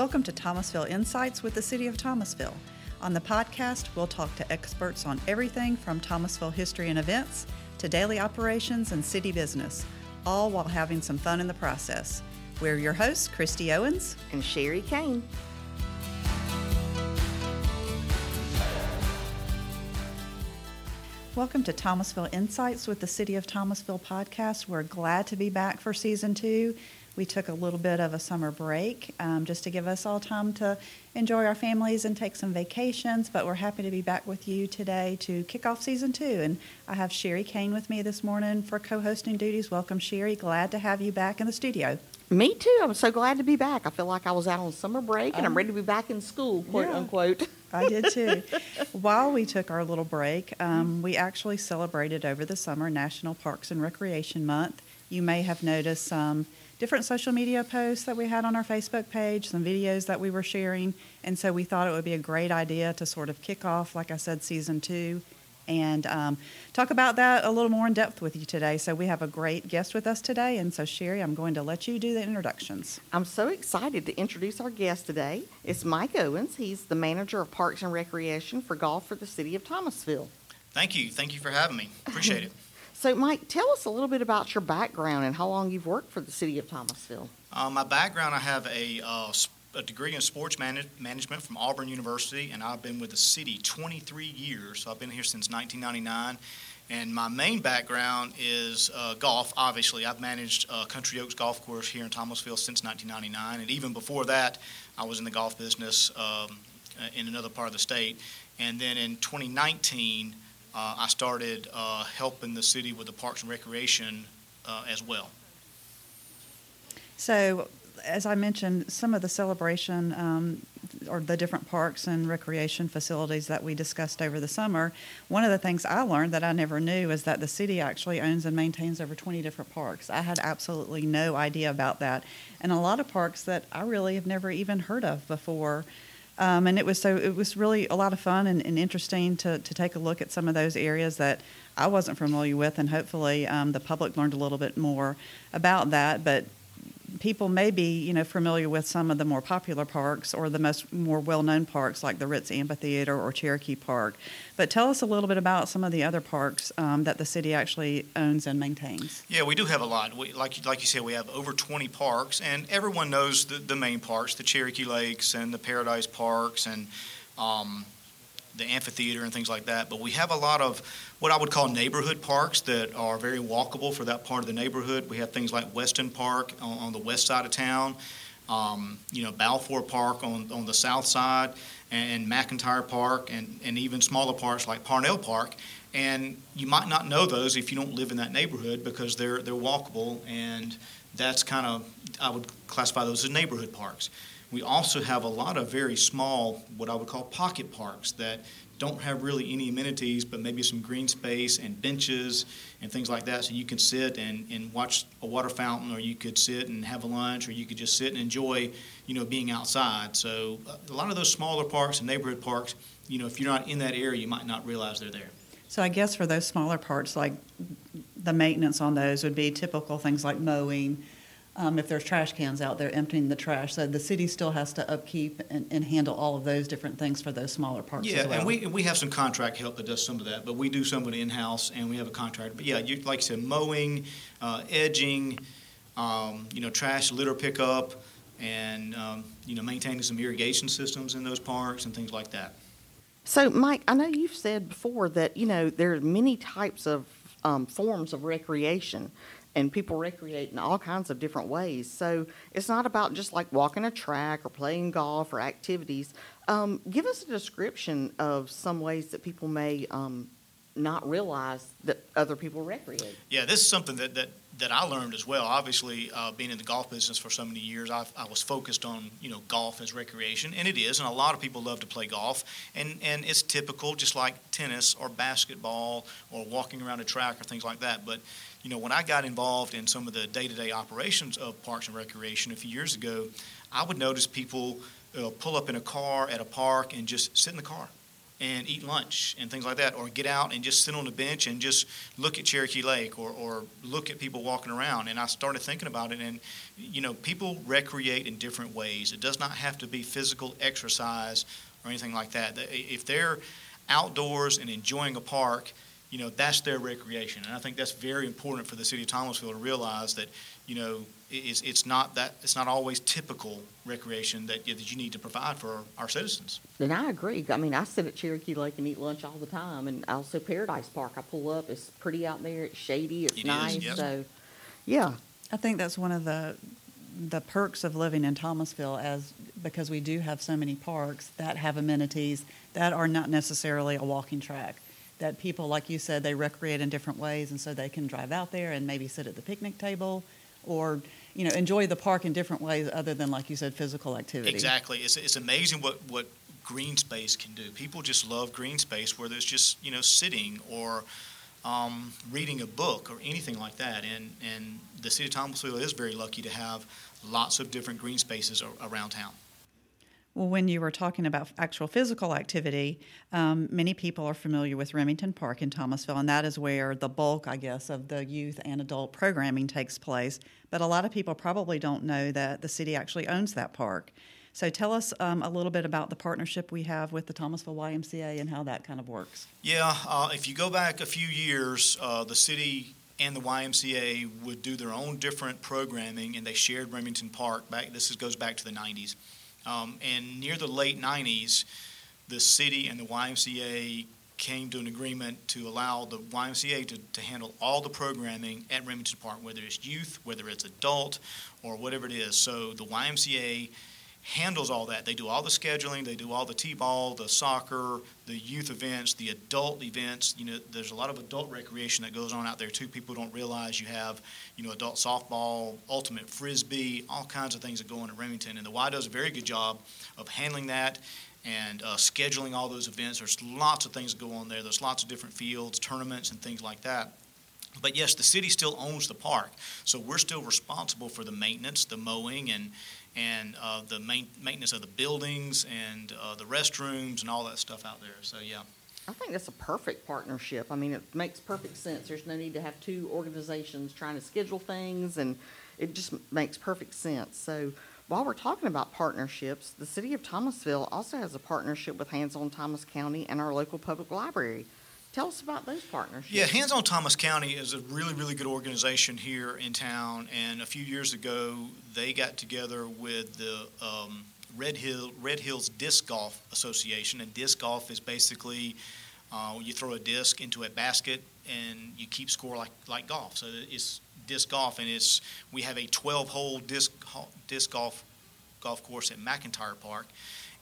Welcome to Thomasville Insights with the City of Thomasville. On the podcast, we'll talk to experts on everything from Thomasville history and events to daily operations and city business, all while having some fun in the process. We're your hosts, Christy Owens and Sherry Kane. Welcome to Thomasville Insights with the City of Thomasville podcast. We're glad to be back for season two. We took a little bit of a summer break um, just to give us all time to enjoy our families and take some vacations, but we're happy to be back with you today to kick off season two. And I have Sherry Kane with me this morning for co hosting duties. Welcome, Sherry. Glad to have you back in the studio. Me too. I'm so glad to be back. I feel like I was out on summer break and I'm ready to be back in school, quote yeah, unquote. I did too. While we took our little break, um, we actually celebrated over the summer National Parks and Recreation Month. You may have noticed some different social media posts that we had on our Facebook page, some videos that we were sharing, and so we thought it would be a great idea to sort of kick off, like I said, season two and um, talk about that a little more in depth with you today. So we have a great guest with us today, and so Sherry, I'm going to let you do the introductions. I'm so excited to introduce our guest today. It's Mike Owens. He's the manager of Parks and Recreation for golf for the city of Thomasville. Thank you. Thank you for having me. Appreciate it. So, Mike, tell us a little bit about your background and how long you've worked for the city of Thomasville. Uh, my background, I have a uh, a degree in sports management from Auburn University, and I've been with the city 23 years. So I've been here since 1999. And my main background is uh, golf. Obviously, I've managed uh, Country Oaks Golf Course here in Thomasville since 1999, and even before that, I was in the golf business um, uh, in another part of the state. And then in 2019, uh, I started uh, helping the city with the Parks and Recreation uh, as well. So, as I mentioned, some of the celebration um, or the different parks and recreation facilities that we discussed over the summer, one of the things I learned that I never knew is that the city actually owns and maintains over 20 different parks. I had absolutely no idea about that. And a lot of parks that I really have never even heard of before. Um, and it was so it was really a lot of fun and, and, interesting to, to take a look at some of those areas that I wasn't familiar with, and hopefully um, the public learned a little bit more about that. But people may be you know familiar with some of the more popular parks or the most more well-known parks like the Ritz Amphitheater or Cherokee Park. But tell us a little bit about some of the other parks um, that the city actually owns and maintains. Yeah, we do have a lot. We, like like you said, we have over 20 parks, and everyone knows the, the main parks, the Cherokee Lakes and the Paradise Parks and um, the amphitheater and things like that. But we have a lot of what I would call neighborhood parks that are very walkable for that part of the neighborhood. We have things like Weston Park on, on the west side of town, um, you know, Balfour Park on, on the south side, and, and McIntyre Park, and, and even smaller parks like Parnell Park. And you might not know those if you don't live in that neighborhood because they're, they're walkable, and that's kind of, I would classify those as neighborhood parks. We also have a lot of very small, what I would call pocket parks that don't have really any amenities, but maybe some green space and benches and things like that. So you can sit and, and watch a water fountain, or you could sit and have a lunch, or you could just sit and enjoy, you know, being outside. So uh, a lot of those smaller parks and neighborhood parks, you know, if you're not in that area, you might not realize they're there. So I guess for those smaller parts, like the maintenance on those would be typical things like mowing um, if there's trash cans out there, emptying the trash. So the city still has to upkeep and, and handle all of those different things for those smaller parks yeah, well. and we, we have some contract help that does some of that, but we do some of it in-house, and we have a contract. But yeah, you, like I said, mowing, uh, edging, um, you know, trash litter pickup, and, um, you know, maintaining some irrigation systems in those parks and things like that. So, Mike, I know you've said before that, you know, there are many types of um, forms of recreation and people recreate in all kinds of different ways. So it's not about just like walking a track or playing golf or activities. Um, give us a description of some ways that people may um, not realize that other people recreate. Yeah, this is something that, that, that I learned as well. Obviously, uh, being in the golf business for so many years, I've, i was focused on you know golf as recreation, and it is, and a lot of people love to play golf, and and it's typical, just like tennis or basketball or walking around a track or things like that. But you know, when I got involved in some of the day-to-day operations of Parks and Recreation a few years ago, I would notice people uh, pull up in a car at a park and just sit in the car and eat lunch and things like that, or get out and just sit on the bench and just look at Cherokee Lake or, or look at people walking around. And I started thinking about it, and you know, people recreate in different ways. It does not have to be physical exercise or anything like that. If they're outdoors and enjoying a park, you know, that's their recreation. And I think that's very important for the city of Thomasville to realize that, you know, it's, it's not that it's not always typical recreation that, that you need to provide for our citizens. And I agree. I mean, I sit at Cherokee Lake and eat lunch all the time, and also Paradise Park. I pull up; it's pretty out there. It's shady. It's It is, nice. yes. So, yeah, I think that's one of the the perks of living in Thomasville as because we do have so many parks that have amenities that are not necessarily a walking track. That people, like you said, they recreate in different ways, and so they can drive out there and maybe sit at the picnic table, or you know enjoy the park in different ways other than, like you said, physical activity. Exactly. It's, it's amazing what, what green space can do. People just love green space, whether it's just, you know, sitting or um, reading a book or anything like that. And, and the city of Thomasville is very lucky to have lots of different green spaces around town. Well, when you were talking about actual physical activity, um, many people are familiar with Remington Park in Thomasville, and that is where the bulk, I guess, of the youth and adult programming takes place. But a lot of people probably don't know that the city actually owns that park. So tell us um, a little bit about the partnership we have with the Thomasville YMCA and how that kind of works. Yeah, uh, if you go back a few years, uh, the city and the YMCA would do their own different programming, and they shared Remington Park. Back this is, goes back to the '90s, um, and near the late '90s, the city and the YMCA came to an agreement to allow the YMCA to, to handle all the programming at Remington Park, whether it's youth, whether it's adult, or whatever it is. So the YMCA handles all that. They do all the scheduling, they do all the t-ball, the soccer, the youth events, the adult events. You know, there's a lot of adult recreation that goes on out there too. People don't realize you have, you know, adult softball, ultimate frisbee, all kinds of things that go on at Remington. And the Y does a very good job of handling that and uh, scheduling all those events. There's lots of things that go on there. There's lots of different fields, tournaments, and things like that. But yes, the city still owns the park, so we're still responsible for the maintenance, the mowing, and and uh, the main, maintenance of the buildings and uh, the restrooms and all that stuff out there. So yeah, I think that's a perfect partnership. I mean, it makes perfect sense. There's no need to have two organizations trying to schedule things, and it just makes perfect sense. So, while we're talking about partnerships, the city of Thomasville also has a partnership with Hands On Thomas County and our local public library. Tell us about those partnerships. yeah. Hands on Thomas County is a really really good organization here in town, and a few years ago they got together with the um, Red Hill Red Hills Disc Golf Association, and disc golf is basically uh, you throw a disc into a basket and you keep score like like golf. So it's disc golf, and it's we have a 12 hole disc disc golf golf course at McIntyre Park,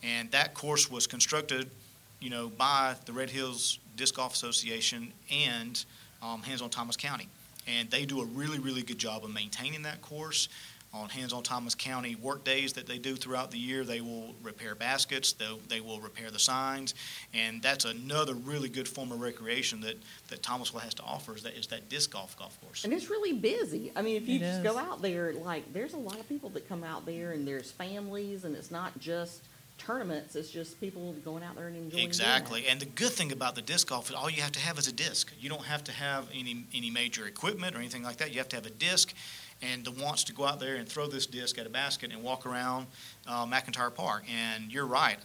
and that course was constructed, you know, by the Red Hills Disc Golf Association and um, Hands on Thomas County, and they do a really really good job of maintaining that course. On Hands on Thomas County work days that they do throughout the year, they will repair baskets, they they will repair the signs, and that's another really good form of recreation that, that Thomasville has to offer is that, is that disc golf golf course. And it's really busy. I mean, if you It just is. go out there, like, there's a lot of people that come out there, and there's families, and it's not just tournaments, it's just people going out there and enjoying. Exactly, and the good thing about the disc golf is all you have to have is a disc. You don't have to have any any major equipment or anything like that. You have to have a disc, and the wants to go out there and throw this disc at a basket and walk around uh, McIntyre Park. And you're right.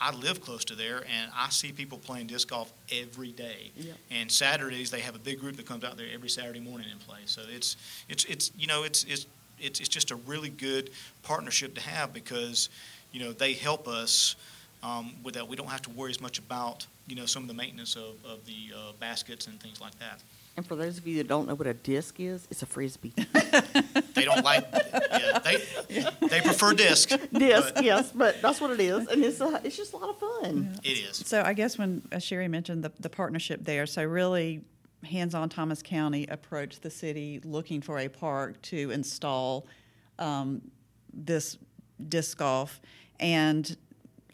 I live close to there, and I see people playing disc golf every day. Yep. And Saturdays they have a big group that comes out there every Saturday morning and play. So it's it's it's you know it's it's it's, it's just a really good partnership to have because you know they help us um, with that. We don't have to worry as much about you know some of the maintenance of, of the uh, baskets and things like that. And for those of you that don't know what a disc is, it's a frisbee. They don't like yeah, they they prefer disc. disc, but yes, but that's what it is, and it's a, it's just a lot of fun. It is. So I guess when uh, Sherry mentioned the, the partnership there, so really hands-on Thomas County approached the city looking for a park to install um, this disc golf, and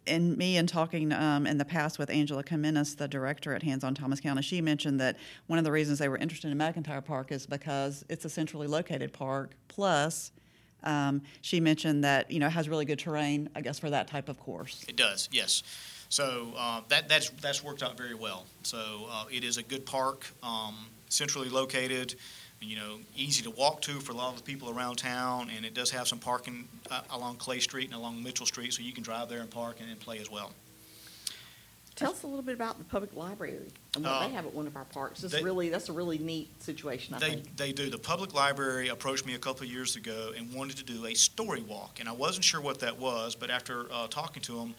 in me and talking um, in the past with Angela Kamenis, the director at Hands on Thomas County, she mentioned that one of the reasons they were interested in McIntyre Park is because it's a centrally located park. Plus, um, she mentioned that you know it has really good terrain, I guess, for that type of course. It does, yes. So uh, that that's that's worked out very well. So uh, it is a good park, um, centrally located, you know, easy to walk to for a lot of the people around town, and it does have some parking uh, along Clay Street and along Mitchell Street, so you can drive there and park and, and play as well. Tell us a little bit about the public library and what Uh, they have at one of our parks. It's they- really, that's a really neat situation, I They, think. they do. The public library approached me a couple of years ago and wanted to do a story walk, and I wasn't sure what that was, but after uh, talking to them,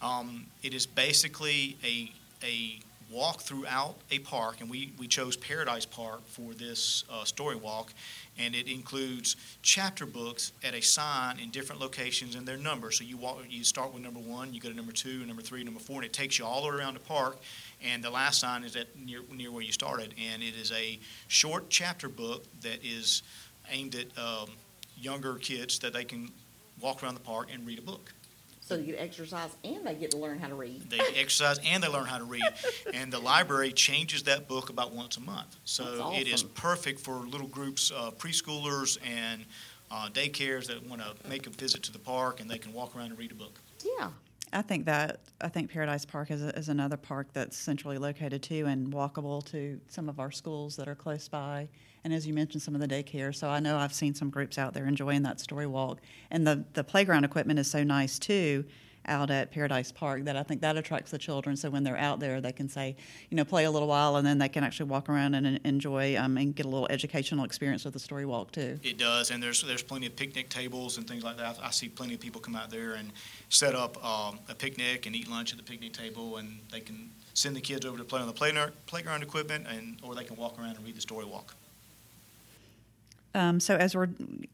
um, it is basically a a walk throughout a park, and we, we chose Paradise Park for this uh, story walk, and it includes chapter books at a sign in different locations and their numbers. So you walk, you start with number one, you go to number two, number three, number four, and it takes you all the way around the park. And the last sign is at near, near where you started, and it is a short chapter book that is aimed at um, younger kids that they can walk around the park and read a book. So you get exercise and they get to learn how to read. They exercise and they learn how to read. And the library changes that book about once a month. So That's it is perfect for little groups, uh, preschoolers and uh, daycares that want to make a visit to the park and they can walk around and read a book. Yeah. I think that I think Paradise Park is, is another park that's centrally located too and walkable to some of our schools that are close by. And as you mentioned, some of the daycare. So I know I've seen some groups out there enjoying that story walk. And the, the playground equipment is so nice too out at Paradise Park that I think that attracts the children. So when they're out there, they can say, you know, play a little while and then they can actually walk around and enjoy um, and get a little educational experience with the story walk too. It does, and there's there's plenty of picnic tables and things like that. I see plenty of people come out there and set up um, a picnic and eat lunch at the picnic table, and they can send the kids over to play on the playground, playground equipment, and or they can walk around and read the story walk. Um, so as we're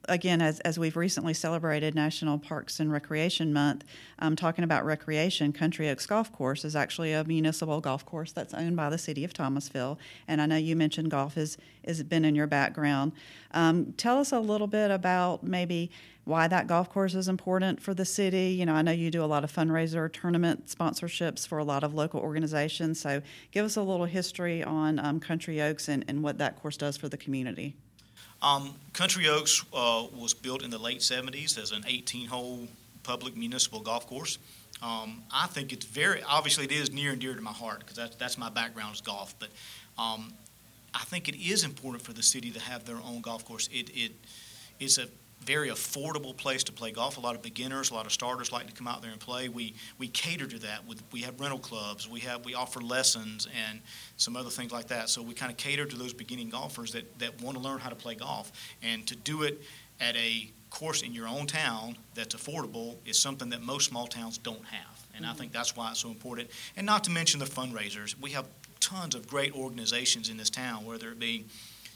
again as as we've recently celebrated National Parks and Recreation Month, um, talking about recreation, Country Oaks Golf Course is actually a municipal golf course that's owned by the city of Thomasville. And I know you mentioned golf is is been in your background. Um, tell us a little bit about maybe why that golf course is important for the city. You know, I know you do a lot of fundraiser tournament sponsorships for a lot of local organizations. So give us a little history on um, Country Oaks and, and what that course does for the community. Um, Country Oaks uh, was built in the late 70s as an 18-hole public municipal golf course. Um, I think it's very obviously it is near and dear to my heart because that's that's my background is golf. But um, I think it is important for the city to have their own golf course. It it it's a very affordable place to play golf. A lot of beginners, a lot of starters like to come out there and play. We we cater to that. With we have rental clubs. We have we offer lessons and some other things like that. So we kind of cater to those beginning golfers that that want to learn how to play golf and to do it at a course in your own town that's affordable is something that most small towns don't have. And I mm-hmm. think that's why it's so important. And not to mention the fundraisers. We have tons of great organizations in this town, whether it be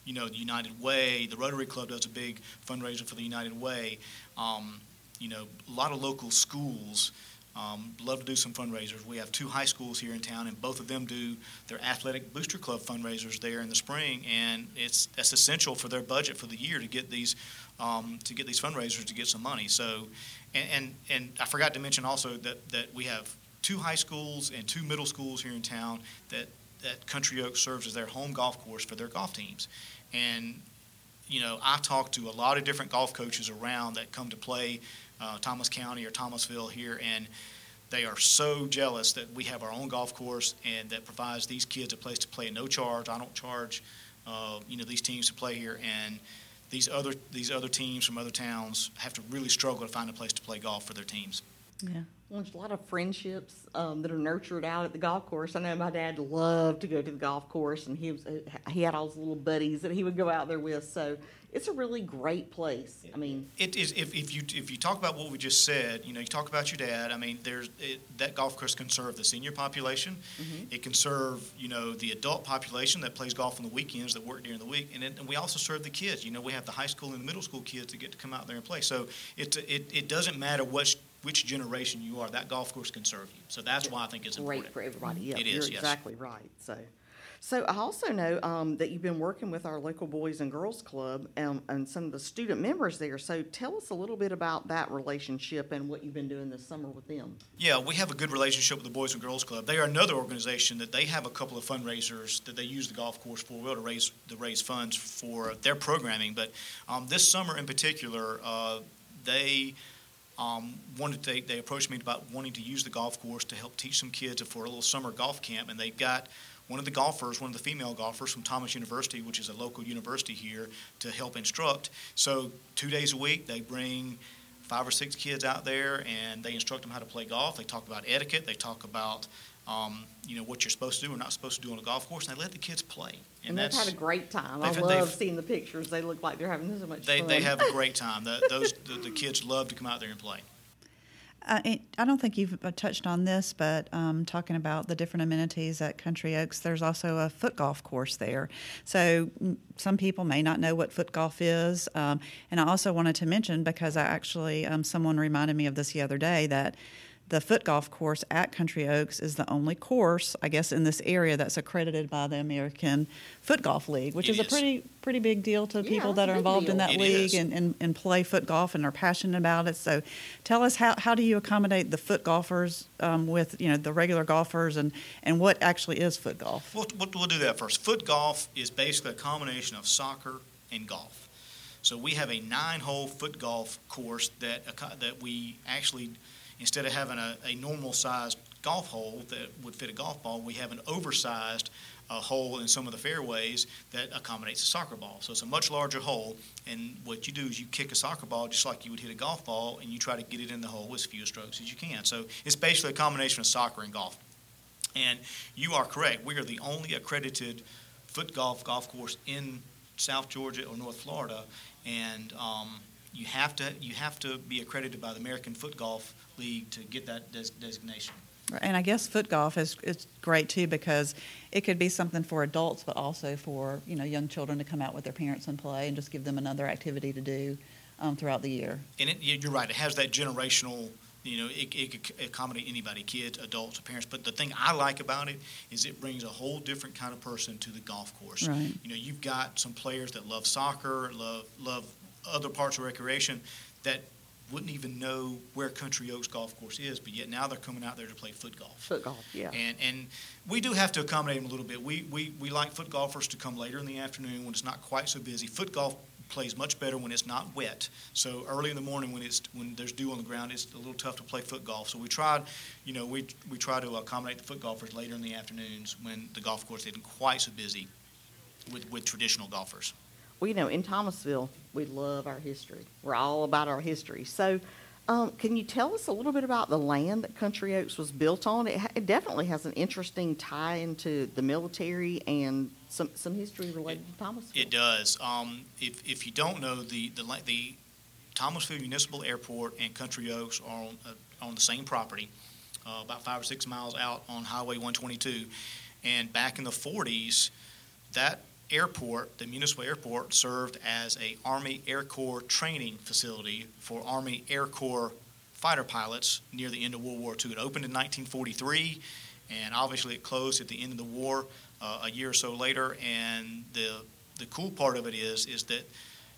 you know, the United Way, the Rotary Club does a big fundraiser for the United Way. Um, you know, a lot of local schools um, love to do some fundraisers. We have two high schools here in town, and both of them do their athletic booster club fundraisers there in the spring, and it's that's essential for their budget for the year to get these um, to get these fundraisers to get some money. So, and, and and I forgot to mention also that that we have two high schools and two middle schools here in town that that Country Oaks serves as their home golf course for their golf teams. And, you know, I talk to a lot of different golf coaches around that come to play uh, Thomas County or Thomasville here, and they are so jealous that we have our own golf course and that provides these kids a place to play no charge. I don't charge, uh, you know, these teams to play here, and these other these other teams from other towns have to really struggle to find a place to play golf for their teams. Yeah. Well, there's a lot of friendships um, that are nurtured out at the golf course. I know my dad loved to go to the golf course, and he was uh, he had all his little buddies that he would go out there with. So it's a really great place. I mean, It is if, if you if you talk about what we just said, you know, you talk about your dad. I mean, there's it, that golf course can serve the senior population. It can serve you know the adult population that plays golf on the weekends that work during the week, and, it, and we also serve the kids. You know, we have the high school and the middle school kids that get to come out there and play. So it it, it doesn't matter which which generation you are. That golf course can serve you. So that's why I think it's great important. for everybody. Yeah, It you're yes. exactly right. So, So I also know um, that you've been working with our local Boys and Girls Club um, and some of the student members there. So tell us a little bit about that relationship and what you've been doing this summer with them. Yeah, we have a good relationship with the Boys and Girls Club. They are another organization that they have a couple of fundraisers that they use the golf course for, well, to raise to raise funds for their programming. But um, this summer in particular, uh, they um, wanted they, they approached me about wanting to use the golf course to help teach some kids for a little summer golf camp, and they've got one of the golfers, one of the female golfers from Thomas University, which is a local university here, to help instruct. So two days a week, they bring five or six kids out there and they instruct them how to play golf. They talk about etiquette. They talk about um, you know what you're supposed to do or not supposed to do on a golf course, and they let the kids play. And, they've had a great time. I love seeing the pictures. They look like they're having so much They, fun. they have a great time. The, those the, the kids love to come out there and play. Uh, I don't think you've uh, touched on this, but um, talking about the different amenities at Country Oaks, there's also a foot golf course there. So mm, some people may not know what foot golf is. Um, and I also wanted to mention, because I actually, um, someone reminded me of this the other day, that the foot golf course at Country Oaks is the only course, I guess, in this area that's accredited by the American Foot Golf League, which is a pretty pretty big deal to Yeah, people that are big involved in that It league and, and, and play foot golf and are passionate about it. So tell us how, how do you accommodate the foot golfers um, with you know the regular golfers and, and what actually is foot golf? We'll, we'll, we'll do that first. Foot golf is basically a combination of soccer and golf. So we have a nine-hole foot golf course that that we actually, instead of having a, a normal-sized golf hole that would fit a golf ball, we have an oversized uh, hole in some of the fairways that accommodates a soccer ball. So it's a much larger hole, and what you do is you kick a soccer ball just like you would hit a golf ball, and you try to get it in the hole as few strokes as you can. So it's basically a combination of soccer and golf. And you are correct. We are the only accredited foot golf golf course in South Georgia or North Florida, and um, you have to you have to be accredited by the American Foot Golf League to get that des- designation. And I guess foot golf is, is great too because it could be something for adults, but also for you know young children to come out with their parents and play and just give them another activity to do um, throughout the year. And it, you- you're right. It has that generational. You know, it, it could accommodate anybody, kids, adults, parents. But the thing I like about it is it brings a whole different kind of person to the golf course. Right. You know, you've got some players that love soccer, love love other parts of recreation that wouldn't even know where Country Oaks Golf Course is, but yet now they're coming out there to play foot golf. Foot golf, yeah. And and we do have to accommodate them a little bit. We, we we like foot golfers to come later in the afternoon when it's not quite so busy. Foot golf plays much better when it's not wet. So early in the morning when it's when there's dew on the ground, it's a little tough to play foot golf. So we tried, you know, we we try to accommodate the foot golfers later in the afternoons when the golf course isn't quite so busy with with traditional golfers. Well, you know, in Thomasville, we love our history. We're all about our history. So, um, can you tell us a little bit about the land that Country Oaks was built on? It, ha- it definitely has an interesting tie into the military and some, some history related to Thomasville. It does. Um, if, if you don't know, the, the, the Thomasville Municipal Airport and Country Oaks are on, uh, on the same property, uh, about five or six miles out on Highway 122. And back in the 40s, that airport, the municipal airport, served as a Army Air Corps training facility for Army Air Corps fighter pilots near the end of World War II. It opened in 1943, and obviously it closed at the end of the war uh, a year or so later. And the the cool part of it is is that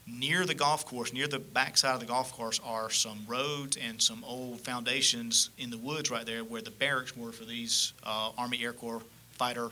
near the golf course, near the backside of the golf course, are some roads and some old foundations in the woods right there where the barracks were for these uh, Army Air Corps fighter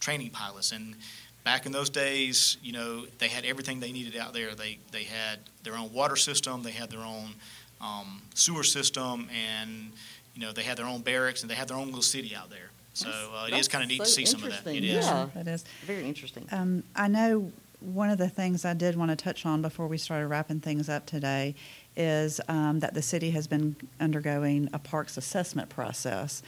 training pilots. And back in those days, you know, they had everything they needed out there. They they had their own water system, they had their own um, sewer system, and you know they had their own barracks and they had their own little city out there. So uh, it is kind of neat to see some of that. It interesting. is. Yeah. That is. Very interesting. Um, I know one of the things I did want to touch on before we started wrapping things up today is um, that the city has been undergoing a parks assessment process.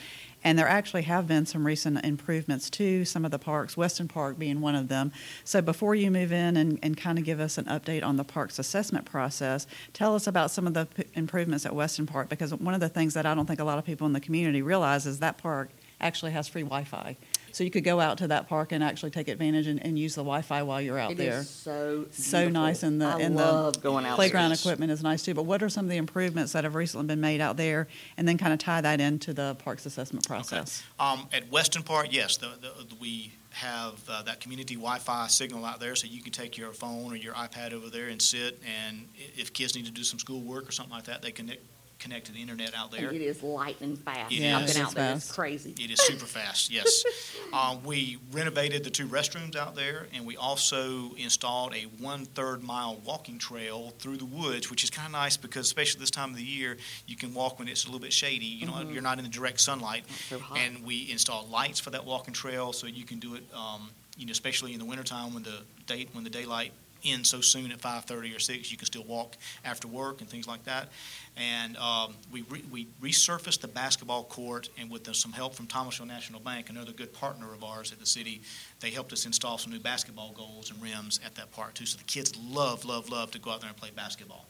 And there actually have been some recent improvements to some of the parks, Weston Park being one of them. So before you move in and, and kind of give us an update on the parks assessment process, tell us about some of the p- improvements at Weston Park because one of the things that I don't think a lot of people in the community realize is that park actually has free Wi Fi. So you could go out to that park and actually take advantage and, and use the Wi-Fi while you're out It there. is so So beautiful. nice, and the I and love going the out playground Yes. equipment is nice too. But what are some of the improvements that have recently been made out there, and then kind of tie that into the parks assessment process? Um, at Weston Park, yes, the, the, we have uh, that community Wi-Fi signal out there, so you can take your phone or your iPad over there and sit, and if kids need to do some schoolwork or something like that, they can connect, to the internet out there. And it is lightning fast. It I've is. been It's out there. It's crazy. It is super fast, yes. Uh, we renovated the two restrooms out there, and we also installed a one-third mile walking trail through the woods, which is kind of nice because especially this time of the year, you can walk when it's a little bit shady. You know, you're not in the direct sunlight. So. And we installed lights for that walking trail, so you can do it, um, you know, especially in the wintertime when the day, when the daylight ends so soon at 5:30 or 6, you can still walk after work and things like that. And um, we, re- we resurfaced the basketball court, and with some help from Thomasville National Bank, another good partner of ours at the city, they helped us install some new basketball goals and rims at that park too. So the kids love, love, love to go out there and play basketball.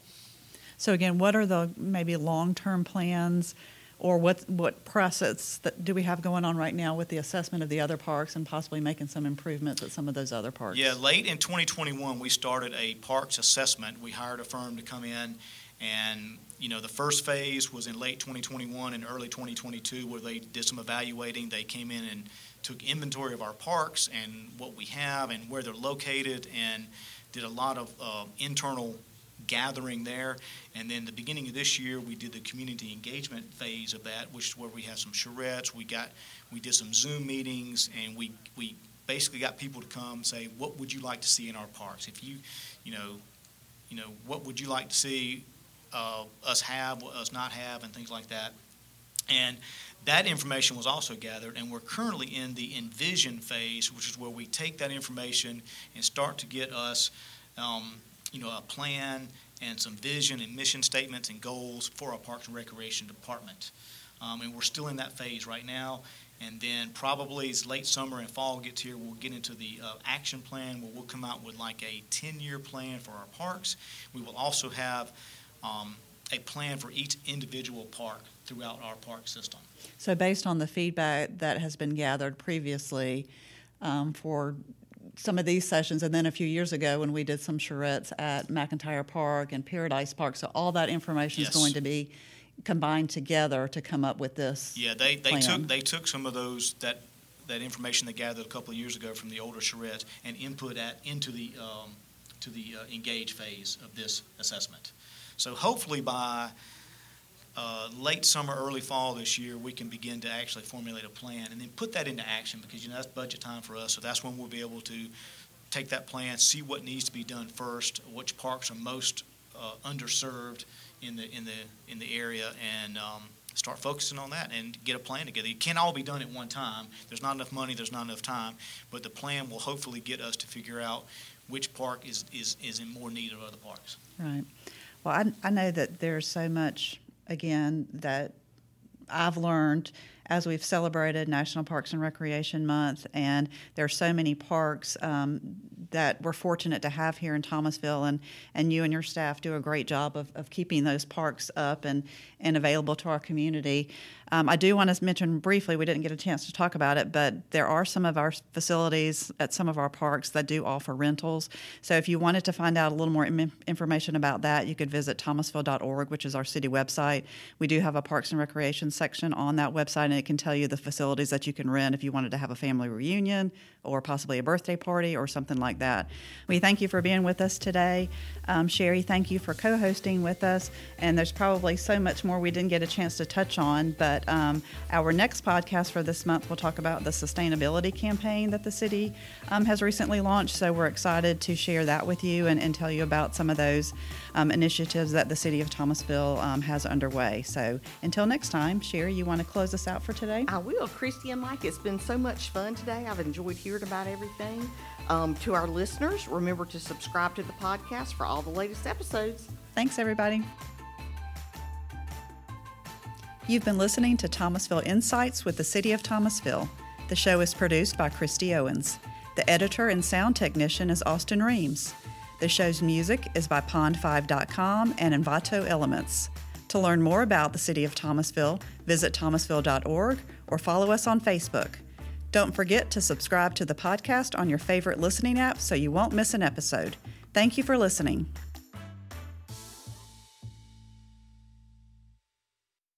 So again, what are the maybe long-term plans, or what what process that do we have going on right now with the assessment of the other parks and possibly making some improvements at some of those other parks? Yeah, late in 2021, we started a parks assessment. We hired a firm to come in, and you know, the first phase was in late 2021 and early 2022, where they did some evaluating. They came in and took inventory of our parks and what we have and where they're located, and did a lot of uh, internal gathering there. And then the beginning of this year, we did the community engagement phase of that, which is where we had some charrettes. We got, we did some Zoom meetings, and we we basically got people to come say, what would you like to see in our parks? If you, you know, you know, what would you like to see uh, us have, us not have, and things like that. And that information was also gathered, and we're currently in the envision phase, which is where we take that information and start to get us, um, you know, a plan and some vision and mission statements and goals for our Parks and Recreation Department. Um, and we're still in that phase right now. And then probably as late summer and fall gets here, we'll get into the uh, action plan where we'll come out with like a 10 year plan for our parks. We will also have um, a plan for each individual park throughout our park system. So based on the feedback that has been gathered previously um, for some of these sessions, and then a few years ago when we did some charrettes at McIntyre Park and Paradise Park, so all that information is going to be combined together to come up with this. Yeah, they, they plan. took they took some of those that that information they gathered a couple of years ago from the older charrettes and input that into the um, to the uh, engage phase of this assessment. So hopefully by uh, late summer, early fall this year, we can begin to actually formulate a plan and then put that into action because you know that's budget time for us. So that's when we'll be able to take that plan, see what needs to be done first, which parks are most uh, underserved in the in the in the area, and um, start focusing on that and get a plan together. It can't all be done at one time. There's not enough money. There's not enough time. But the plan will hopefully get us to figure out which park is is, is in more need of other parks. Right. Well, I, I know that there's so much, again, that I've learned as we've celebrated National Parks and Recreation Month, and there are so many parks um, that we're fortunate to have here in Thomasville, and, and you and your staff do a great job of, of keeping those parks up and, and available to our community. Um, I do want to mention briefly, we didn't get a chance to talk about it, but there are some of our facilities at some of our parks that do offer rentals. So if you wanted to find out a little more information about that, you could visit thomasville.org, which is our city website. We do have a Parks and Recreation section on that website, it can tell you the facilities that you can rent if you wanted to have a family reunion or possibly a birthday party or something like that. We thank you for being with us today. Um, Sherry, thank you for co hosting with us. And there's probably so much more we didn't get a chance to touch on, but um, our next podcast for this month will talk about the sustainability campaign that the city um, has recently launched. So we're excited to share that with you and, and tell you about some of those um, initiatives that the city of Thomasville um, has underway. So until next time, Sherry, you want to close us out for today? I will. Christy and Mike, it's been so much fun today. I've enjoyed hearing about everything. Um, to our listeners, remember to subscribe to the podcast for all the latest episodes. Thanks, everybody. You've been listening to Thomasville Insights with the City of Thomasville. The show is produced by Christy Owens. The editor and sound technician is Austin Reams. The show's music is by Pond5.com and Envato Elements. To learn more about the City of Thomasville, visit thomasville.org or follow us on Facebook. Don't forget to subscribe to the podcast on your favorite listening app so you won't miss an episode. Thank you for listening.